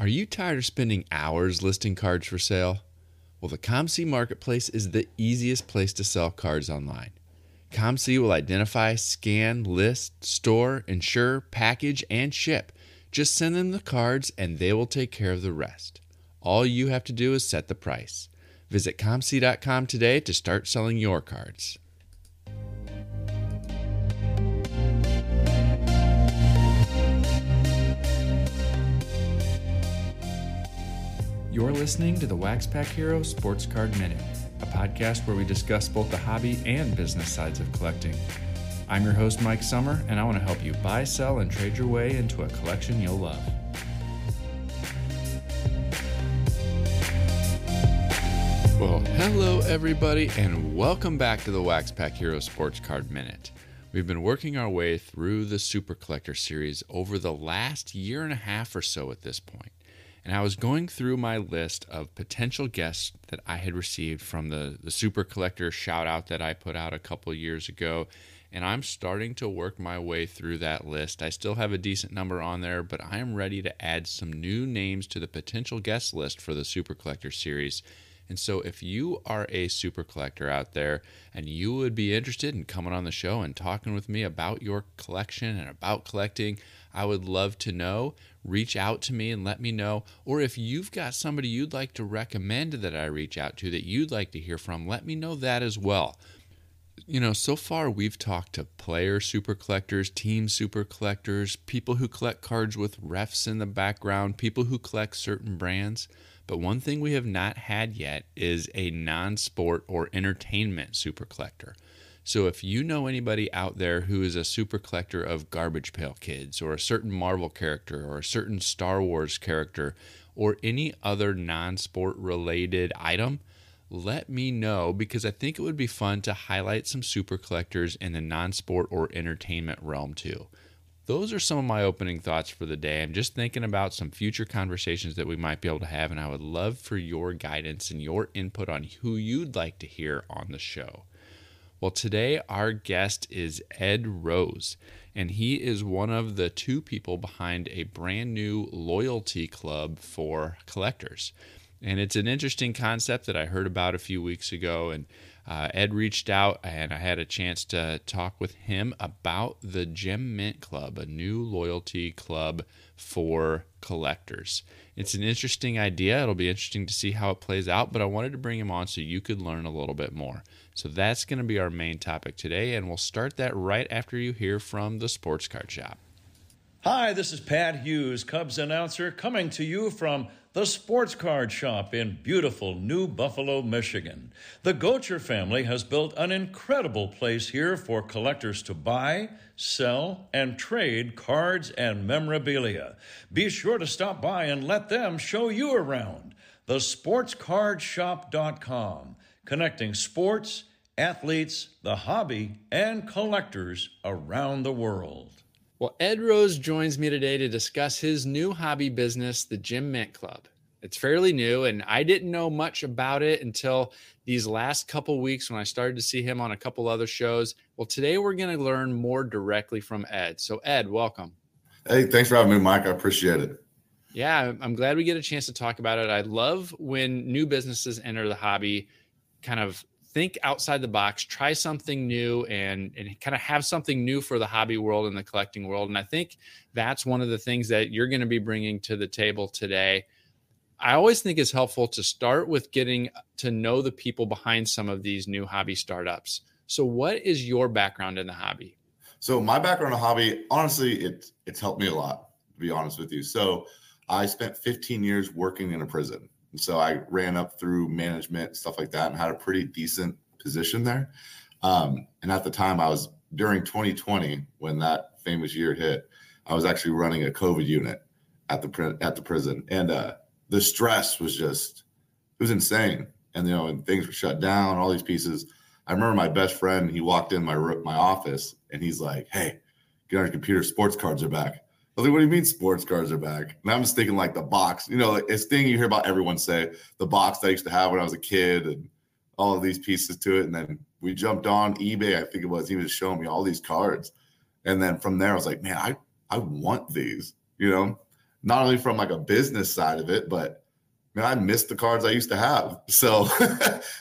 Are you tired of spending hours listing cards for sale? Well, the COMC Marketplace is the easiest place to sell cards online. COMC will identify, scan, list, store, insure, package, and ship. Just send them the cards and they will take care of the rest. All you have to do is set the price. Visit COMC.com today to start selling your cards. You're listening to the Wax Pack Hero Sports Card Minute, a podcast where we discuss both the hobby and business sides of collecting. I'm your host, Mike Summer, and I want to help you buy, sell, and trade your way into a collection you'll love. Well, hello, everybody, and welcome back to the Wax Pack Hero Sports Card Minute. We've been working our way through the Super Collector series over the last year and a half or so at this point and I was going through my list of potential guests that I had received from the, the super collector shout out that I put out a couple years ago. And I'm starting to work my way through that list. I still have a decent number on there, but I am ready to add some new names to the potential guest list for the Super Collector series. And so, if you are a super collector out there and you would be interested in coming on the show and talking with me about your collection and about collecting, I would love to know. Reach out to me and let me know. Or if you've got somebody you'd like to recommend that I reach out to that you'd like to hear from, let me know that as well. You know, so far we've talked to player super collectors, team super collectors, people who collect cards with refs in the background, people who collect certain brands. But one thing we have not had yet is a non sport or entertainment super collector. So if you know anybody out there who is a super collector of Garbage Pail Kids or a certain Marvel character or a certain Star Wars character or any other non sport related item, let me know because I think it would be fun to highlight some super collectors in the non sport or entertainment realm too those are some of my opening thoughts for the day. I'm just thinking about some future conversations that we might be able to have, and I would love for your guidance and your input on who you'd like to hear on the show. Well, today our guest is Ed Rose, and he is one of the two people behind a brand new loyalty club for collectors. And it's an interesting concept that I heard about a few weeks ago, and uh, Ed reached out and I had a chance to talk with him about the Gem Mint Club, a new loyalty club for collectors. It's an interesting idea. It'll be interesting to see how it plays out, but I wanted to bring him on so you could learn a little bit more. So that's going to be our main topic today, and we'll start that right after you hear from the Sports Card Shop. Hi, this is Pat Hughes, Cubs announcer, coming to you from the Sports Card Shop in beautiful New Buffalo, Michigan. The Gocher family has built an incredible place here for collectors to buy, sell, and trade cards and memorabilia. Be sure to stop by and let them show you around. TheSportsCardShop.com, connecting sports, athletes, the hobby, and collectors around the world. Well, Ed Rose joins me today to discuss his new hobby business, the Gem Mint Club. It's fairly new, and I didn't know much about it until these last couple weeks when I started to see him on a couple other shows. Well, today we're going to learn more directly from Ed. So, Ed, welcome. Hey, thanks for having me, Mike. I appreciate it. Yeah, I'm glad we get a chance to talk about it. I love when new businesses enter the hobby, kind of think outside the box, try something new, and and kind of have something new for the hobby world and the collecting world. And I think that's one of the things that you're going to be bringing to the table today. I always think it's helpful to start with getting to know the people behind some of these new hobby startups. So, what is your background in the hobby? So, my background in the hobby, honestly, it's it's helped me a lot. To be honest with you, so I spent 15 years working in a prison. And so I ran up through management, stuff like that, and had a pretty decent position there. Um, and at the time, I was during 2020 when that famous year hit. I was actually running a COVID unit at the at the prison, and uh, the stress was just it was insane. And you know, and things were shut down, all these pieces. I remember my best friend. He walked in my my office, and he's like, "Hey, get on your computer. Sports cards are back." I was like, what do you mean sports cars are back? And I'm just thinking like the box, you know, it's thing you hear about everyone say, the box that I used to have when I was a kid and all of these pieces to it. And then we jumped on eBay, I think it was, he was showing me all these cards. And then from there, I was like, man, I, I want these, you know? not only from like a business side of it, but man, I missed the cards I used to have. So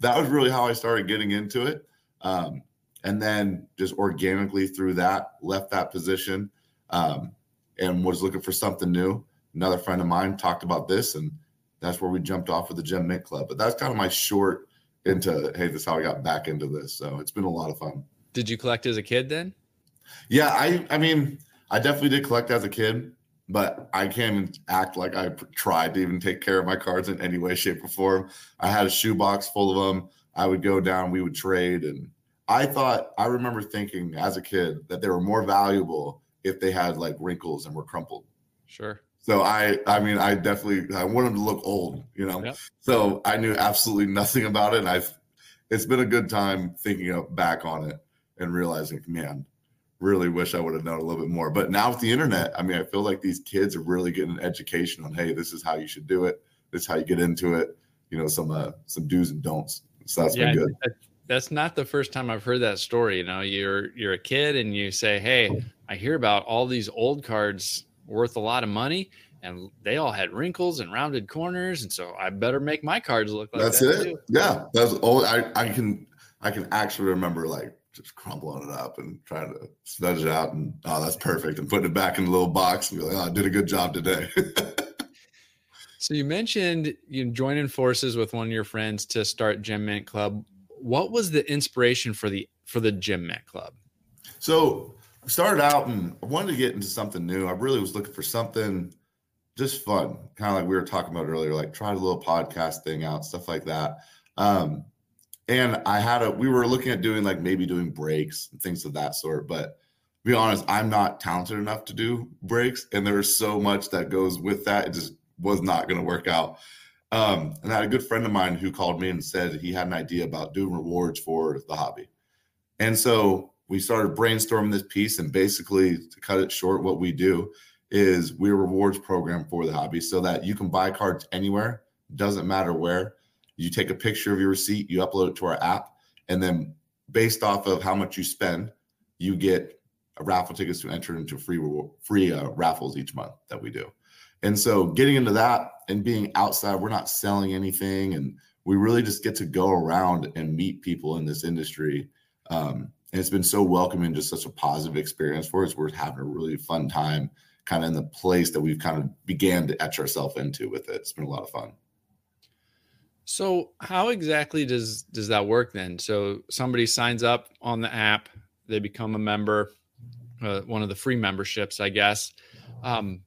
that was really how I started getting into it. Um, and then just organically through that, left that position um, and was looking for something new. Another friend of mine talked about this, and that's where we jumped off of the Gem Mint Club. But that's kind of my short into hey, this is how I got back into this. So it's been a lot of fun. Did you collect as a kid then? Yeah, I I mean, I definitely did collect as a kid, but I can't act like I tried to even take care of my cards in any way, shape, or form. I had a shoebox full of them. I would go down, we would trade, and I thought I remember thinking as a kid that they were more valuable if they had like wrinkles and were crumpled. Sure. So I, I mean, I definitely I want them to look old, you know. Yep. So I knew absolutely nothing about it, and I've. It's been a good time thinking back on it and realizing, man, really wish I would have known a little bit more. But now with the internet, I mean, I feel like these kids are really getting an education on, hey, this is how you should do it. This is how you get into it. You know, some uh, some do's and don'ts. So that's yeah, been good. That's not the first time I've heard that story. You know, you're you're a kid and you say, hey, I hear about all these old cards worth a lot of money and they all had wrinkles and rounded corners and so i better make my cards look like that's that it too. yeah that's all I, I can i can actually remember like just crumbling it up and trying to smudge it out and oh that's perfect and putting it back in the little box and be like oh i did a good job today so you mentioned you joining forces with one of your friends to start gem mint club what was the inspiration for the for the gem mint club so started out and I wanted to get into something new. I really was looking for something just fun, kind of like we were talking about earlier, like try a little podcast thing out, stuff like that. Um, and I had a, we were looking at doing like maybe doing breaks and things of that sort. But be honest, I'm not talented enough to do breaks. And there's so much that goes with that. It just was not going to work out. Um, and I had a good friend of mine who called me and said he had an idea about doing rewards for the hobby. And so we started brainstorming this piece and basically to cut it short what we do is we're a rewards program for the hobby so that you can buy cards anywhere doesn't matter where you take a picture of your receipt you upload it to our app and then based off of how much you spend you get raffle tickets to enter into free free uh, raffles each month that we do and so getting into that and being outside we're not selling anything and we really just get to go around and meet people in this industry um, and it's been so welcoming, just such a positive experience for us. We're having a really fun time, kind of in the place that we've kind of began to etch ourselves into with it. It's been a lot of fun. So, how exactly does does that work then? So, somebody signs up on the app, they become a member, uh, one of the free memberships, I guess. Um,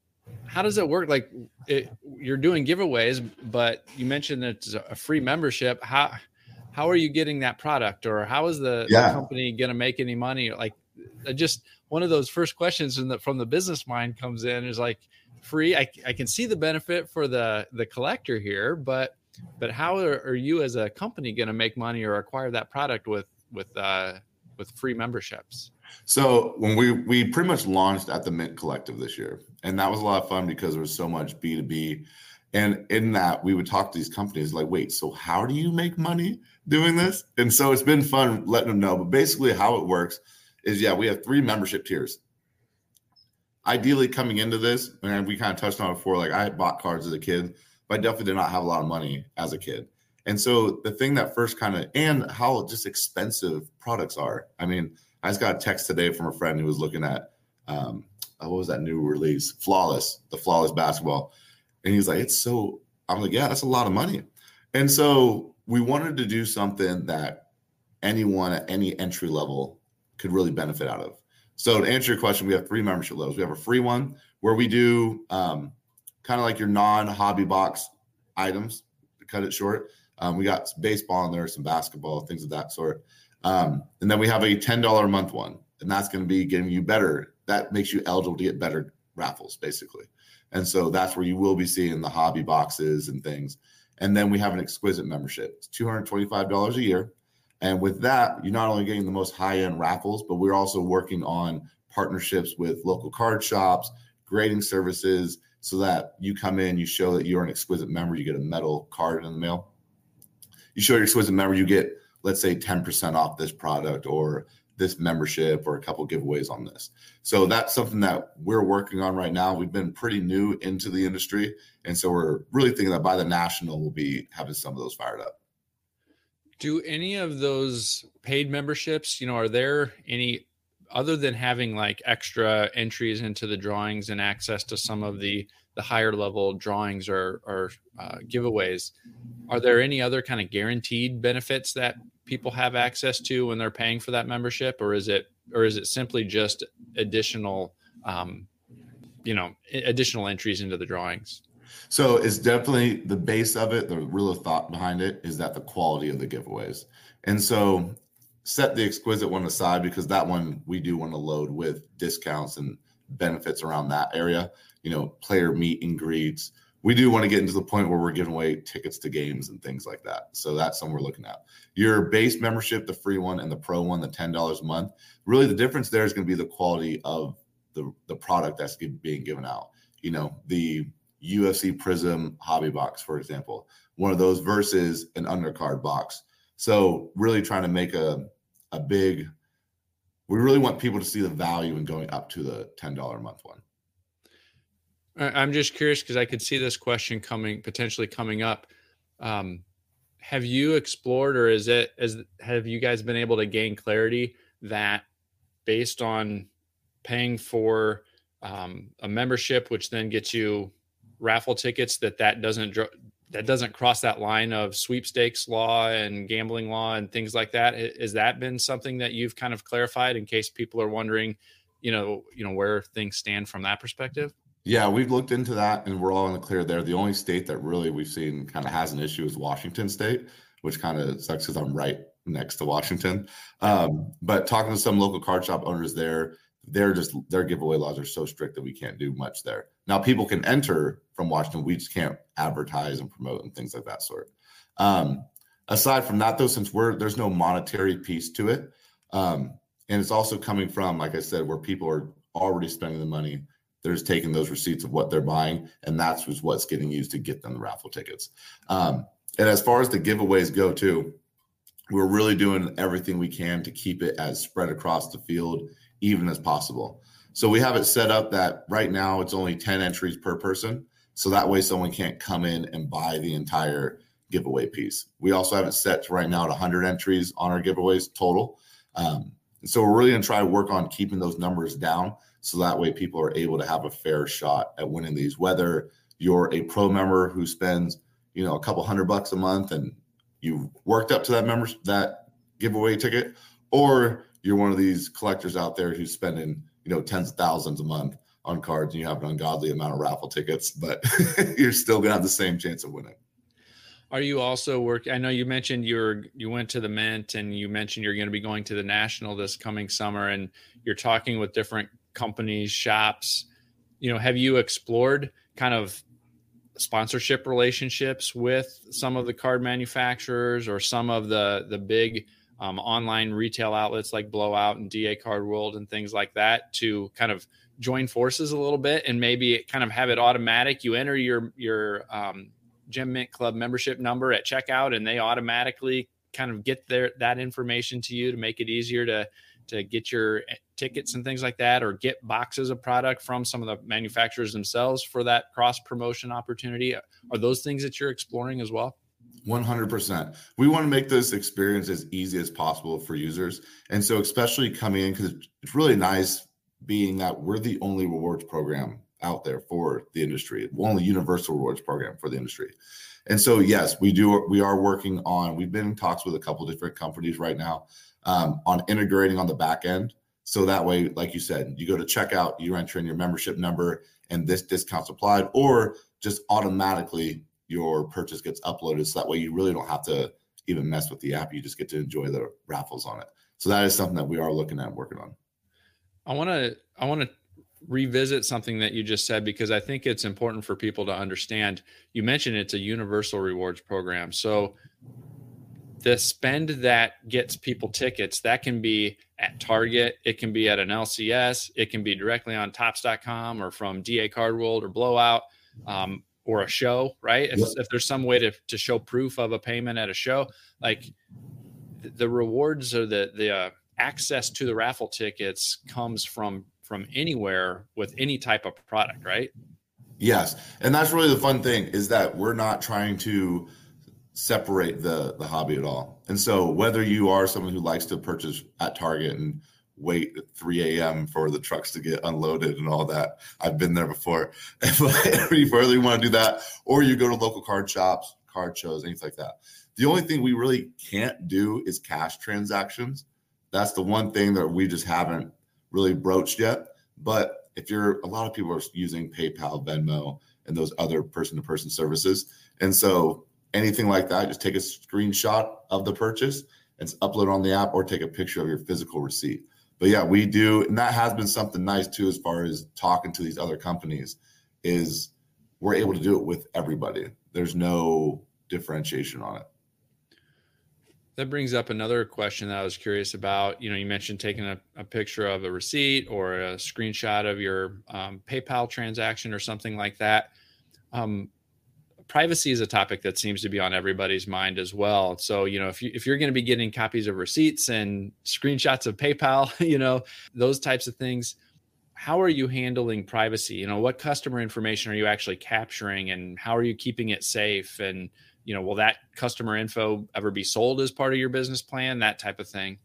how does it work? Like, it, you're doing giveaways, but you mentioned that it's a free membership. How how are you getting that product or how is the, yeah. the company going to make any money like just one of those first questions from the, from the business mind comes in is like free I, I can see the benefit for the the collector here but but how are, are you as a company going to make money or acquire that product with with uh with free memberships so when we we pretty much launched at the mint collective this year and that was a lot of fun because there was so much b2b and in that, we would talk to these companies like, wait, so how do you make money doing this? And so it's been fun letting them know. But basically, how it works is yeah, we have three membership tiers. Ideally, coming into this, and we kind of touched on it before, like I bought cards as a kid, but I definitely did not have a lot of money as a kid. And so the thing that first kind of, and how just expensive products are. I mean, I just got a text today from a friend who was looking at, um, what was that new release? Flawless, the Flawless basketball and he's like, it's so, I'm like, yeah, that's a lot of money. And so we wanted to do something that anyone at any entry level could really benefit out of. So to answer your question, we have three membership levels. We have a free one where we do um, kind of like your non-hobby box items to cut it short. Um, we got baseball in there, some basketball, things of that sort. Um, and then we have a $10 a month one, and that's going to be getting you better. That makes you eligible to get better raffles, basically. And so that's where you will be seeing the hobby boxes and things. And then we have an exquisite membership. It's $225 a year. And with that, you're not only getting the most high end raffles, but we're also working on partnerships with local card shops, grading services, so that you come in, you show that you're an exquisite member, you get a metal card in the mail. You show your exquisite member, you get, let's say, 10% off this product or this membership or a couple giveaways on this. So that's something that we're working on right now. We've been pretty new into the industry. And so we're really thinking that by the national, we'll be having some of those fired up. Do any of those paid memberships, you know, are there any other than having like extra entries into the drawings and access to some of the the higher level drawings or or uh, giveaways, are there any other kind of guaranteed benefits that people have access to when they're paying for that membership, or is it or is it simply just additional, um, you know, additional entries into the drawings? So it's definitely the base of it. The real thought behind it is that the quality of the giveaways, and so set the exquisite one aside because that one we do want to load with discounts and benefits around that area. You know, player meet and greets. We do want to get into the point where we're giving away tickets to games and things like that. So that's something we're looking at. Your base membership, the free one, and the pro one, the ten dollars a month. Really, the difference there is going to be the quality of the the product that's being given out. You know, the UFC Prizm Hobby Box, for example, one of those versus an undercard box. So really trying to make a a big we really want people to see the value in going up to the $10 a month one. I'm just curious because I could see this question coming potentially coming up. Um, have you explored or is it as have you guys been able to gain clarity that based on paying for um, a membership, which then gets you raffle tickets, that that doesn't that doesn't cross that line of sweepstakes law and gambling law and things like that. Has that been something that you've kind of clarified in case people are wondering, you know, you know where things stand from that perspective? Yeah, we've looked into that and we're all in the clear there. The only state that really we've seen kind of has an issue is Washington State, which kind of sucks because I'm right next to Washington. Um, but talking to some local card shop owners there, they're just their giveaway laws are so strict that we can't do much there. Now people can enter from Washington, we just can't advertise and promote and things like that sort. Um, aside from that, though, since we're there's no monetary piece to it, um, and it's also coming from, like I said, where people are already spending the money. They're just taking those receipts of what they're buying, and that's just what's getting used to get them the raffle tickets. Um, and as far as the giveaways go, too, we're really doing everything we can to keep it as spread across the field even as possible. So we have it set up that right now it's only 10 entries per person. So that way someone can't come in and buy the entire giveaway piece. We also have it set to right now at 100 entries on our giveaways total. Um, so we're really going to try to work on keeping those numbers down so that way people are able to have a fair shot at winning these. Whether you're a pro member who spends you know a couple hundred bucks a month and you've worked up to that members that giveaway ticket or you're one of these collectors out there who's spending you know tens of thousands a month on cards and you have an ungodly amount of raffle tickets but you're still gonna have the same chance of winning. Are you also work i know you mentioned you're you went to the mint and you mentioned you're going to be going to the national this coming summer and you're talking with different companies shops you know have you explored kind of sponsorship relationships with some of the card manufacturers or some of the the big um, online retail outlets like Blowout and DA Card World and things like that to kind of join forces a little bit and maybe kind of have it automatic. You enter your your um, Gem Mint Club membership number at checkout, and they automatically kind of get their that information to you to make it easier to to get your eh, tickets and things like that, or get boxes of product from some of the manufacturers themselves for that cross promotion opportunity. Are those things that you're exploring as well? 100%. We want to make this experience as easy as possible for users. And so, especially coming in, because it's really nice being that we're the only rewards program out there for the industry, only universal rewards program for the industry. And so, yes, we do. We are working on. We've been in talks with a couple different companies right now um, on integrating on the back end. So that way, like you said, you go to checkout, you enter in your membership number, and this discount's applied, or just automatically your purchase gets uploaded. So that way you really don't have to even mess with the app. You just get to enjoy the raffles on it. So that is something that we are looking at working on. I want to I want to revisit something that you just said because I think it's important for people to understand. You mentioned it's a universal rewards program. So the spend that gets people tickets that can be at Target, it can be at an LCS, it can be directly on topps.com or from DA Card World or Blowout. Um, or a show, right? If, if there's some way to, to show proof of a payment at a show, like the, the rewards or the the uh, access to the raffle tickets comes from from anywhere with any type of product, right? Yes, and that's really the fun thing is that we're not trying to separate the the hobby at all. And so whether you are someone who likes to purchase at Target and wait at 3 a.m. for the trucks to get unloaded and all that. I've been there before. if you further want to do that, or you go to local card shops, card shows, anything like that. The only thing we really can't do is cash transactions. That's the one thing that we just haven't really broached yet. But if you're a lot of people are using PayPal, Venmo, and those other person to person services. And so anything like that, just take a screenshot of the purchase and upload it on the app or take a picture of your physical receipt. But yeah, we do, and that has been something nice too, as far as talking to these other companies, is we're able to do it with everybody. There's no differentiation on it. That brings up another question that I was curious about. You know, you mentioned taking a, a picture of a receipt or a screenshot of your um, PayPal transaction or something like that. Um, privacy is a topic that seems to be on everybody's mind as well. So, you know, if you if you're going to be getting copies of receipts and screenshots of PayPal, you know, those types of things, how are you handling privacy? You know, what customer information are you actually capturing and how are you keeping it safe and you know, will that customer info ever be sold as part of your business plan? That type of thing.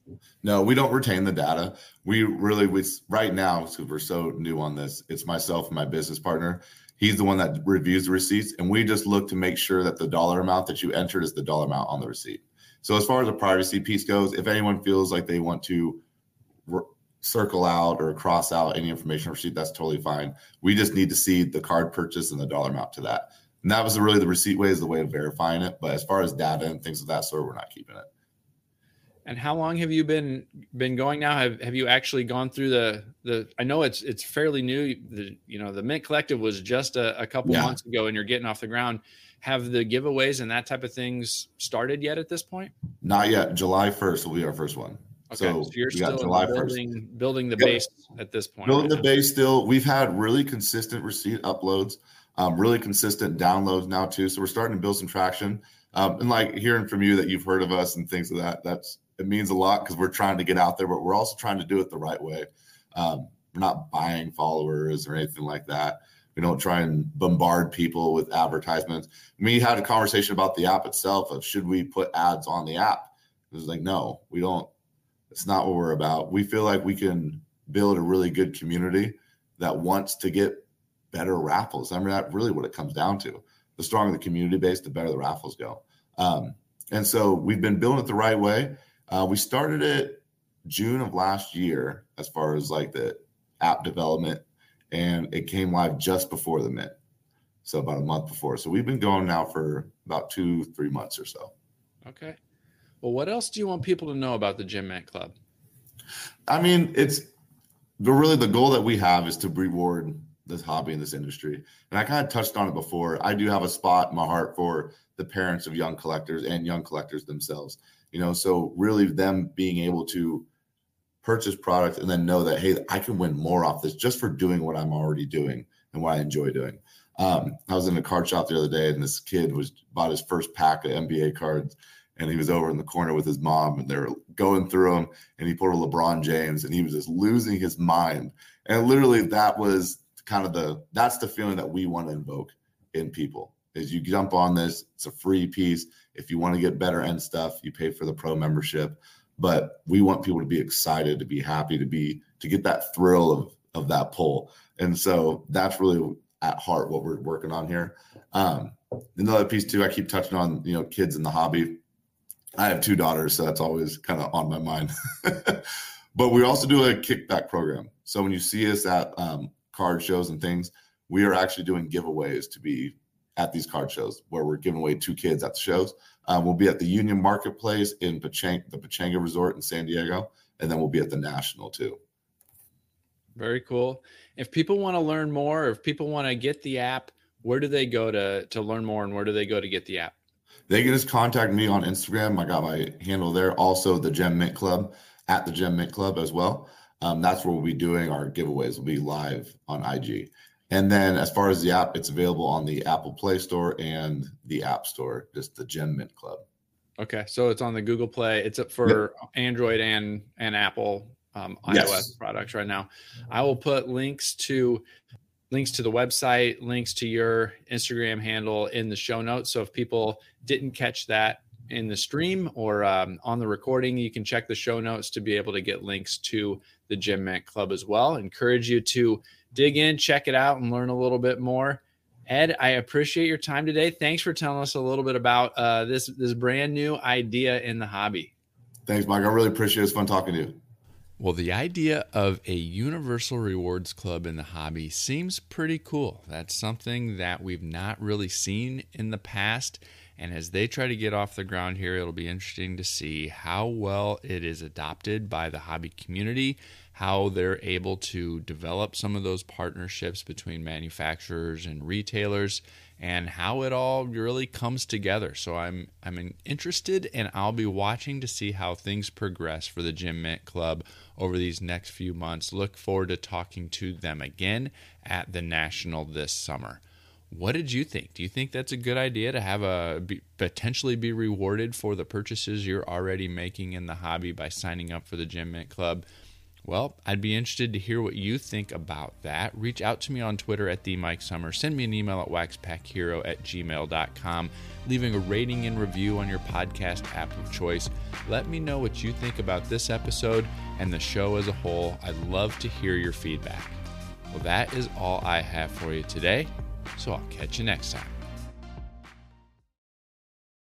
No, we don't retain the data. We really, we right now, because we're so new on this, it's myself and my business partner. He's the one that reviews the receipts, and we just look to make sure that the dollar amount that you entered is the dollar amount on the receipt. So, as far as the privacy piece goes, if anyone feels like they want to re- circle out or cross out any information receipt, that's totally fine. We just need to see the card purchase and the dollar amount to that. And that was really the receipt way is the way of verifying it. But as far as data and things of that sort, we're not keeping it. And how long have you been been going now? Have have you actually gone through the the? I know it's it's fairly new. The you know the Mint Collective was just a, a couple yeah. months ago, and you're getting off the ground. Have the giveaways and that type of things started yet at this point? Not yet. July first will be our first one. Okay, so, so you're still July building 1st. building the yep. base at this point. Building right? the base still. We've had really consistent receipt uploads, um, really consistent downloads now too. So we're starting to build some traction. Um, and like hearing from you that you've heard of us and things of that, that's it means a lot because we're trying to get out there, but we're also trying to do it the right way. Um, we're not buying followers or anything like that. We don't try and bombard people with advertisements. We had a conversation about the app itself of should we put ads on the app? It was like, no, we don't. It's not what we're about. We feel like we can build a really good community that wants to get better raffles. I mean, that's really what it comes down to. The stronger the community base, the better the raffles go. Um, and so we've been building it the right way. Uh, we started it June of last year, as far as like the app development, and it came live just before the mint. So about a month before. So we've been going now for about two, three months or so. Okay. Well, what else do you want people to know about the Gem Mint Club? I mean, it's the really the goal that we have is to reward this hobby in this industry. And I kind of touched on it before. I do have a spot in my heart for the parents of young collectors and young collectors themselves you know so really them being able to purchase product and then know that hey i can win more off this just for doing what i'm already doing and what i enjoy doing. Um, i was in a card shop the other day and this kid was bought his first pack of nba cards and he was over in the corner with his mom and they're going through them and he pulled a lebron james and he was just losing his mind. And literally that was kind of the that's the feeling that we want to invoke in people is you jump on this it's a free piece if you want to get better end stuff, you pay for the pro membership. But we want people to be excited, to be happy, to be to get that thrill of of that pull. And so that's really at heart what we're working on here. Um, another piece too, I keep touching on, you know, kids in the hobby. I have two daughters, so that's always kind of on my mind. but we also do a kickback program. So when you see us at um, card shows and things, we are actually doing giveaways to be at these card shows where we're giving away two kids at the shows. Um, we'll be at the Union Marketplace in Pechang- the Pechanga Resort in San Diego, and then we'll be at the National too. Very cool. If people want to learn more, if people want to get the app, where do they go to to learn more, and where do they go to get the app? They can just contact me on Instagram. I got my handle there. Also, the Gem Mint Club at the Gem Mint Club as well. Um, that's where we'll be doing our giveaways. We'll be live on IG. And then as far as the app, it's available on the Apple Play Store and the App Store, just the Gem Mint Club. Okay, so it's on the Google Play. It's up for yep. Android and and Apple um, iOS yes. products right now. I will put links to links to the website, links to your Instagram handle in the show notes. So if people didn't catch that in the stream or um, on the recording, you can check the show notes to be able to get links to the Gem Mint Club as well. Encourage you to dig in, check it out, and learn a little bit more. Ed, I appreciate your time today. Thanks for telling us a little bit about uh, this this brand new idea in the hobby. Thanks, Mike. I really appreciate it. It's fun talking to you. Well, the idea of a universal rewards club in the hobby seems pretty cool. That's something that we've not really seen in the past. And as they try to get off the ground here, it'll be interesting to see how well it is adopted by the hobby community, how they're able to develop some of those partnerships between manufacturers and retailers, and how it all really comes together. So I'm I'm interested and I'll be watching to see how things progress for the Gem Mint Club over these next few months. Look forward to talking to them again at the National this summer. What did you think? Do you think that's a good idea to have a be, potentially be rewarded for the purchases you're already making in the hobby by signing up for the Gem Mint Club? Well, I'd be interested to hear what you think about that. Reach out to me on Twitter at the Mike Summer. Send me an email at waxpackhero at gmail.com. Leaving a rating and review on your podcast app of choice. Let me know what you think about this episode and the show as a whole. I'd love to hear your feedback. Well, that is all I have for you today, so I'll catch you next time.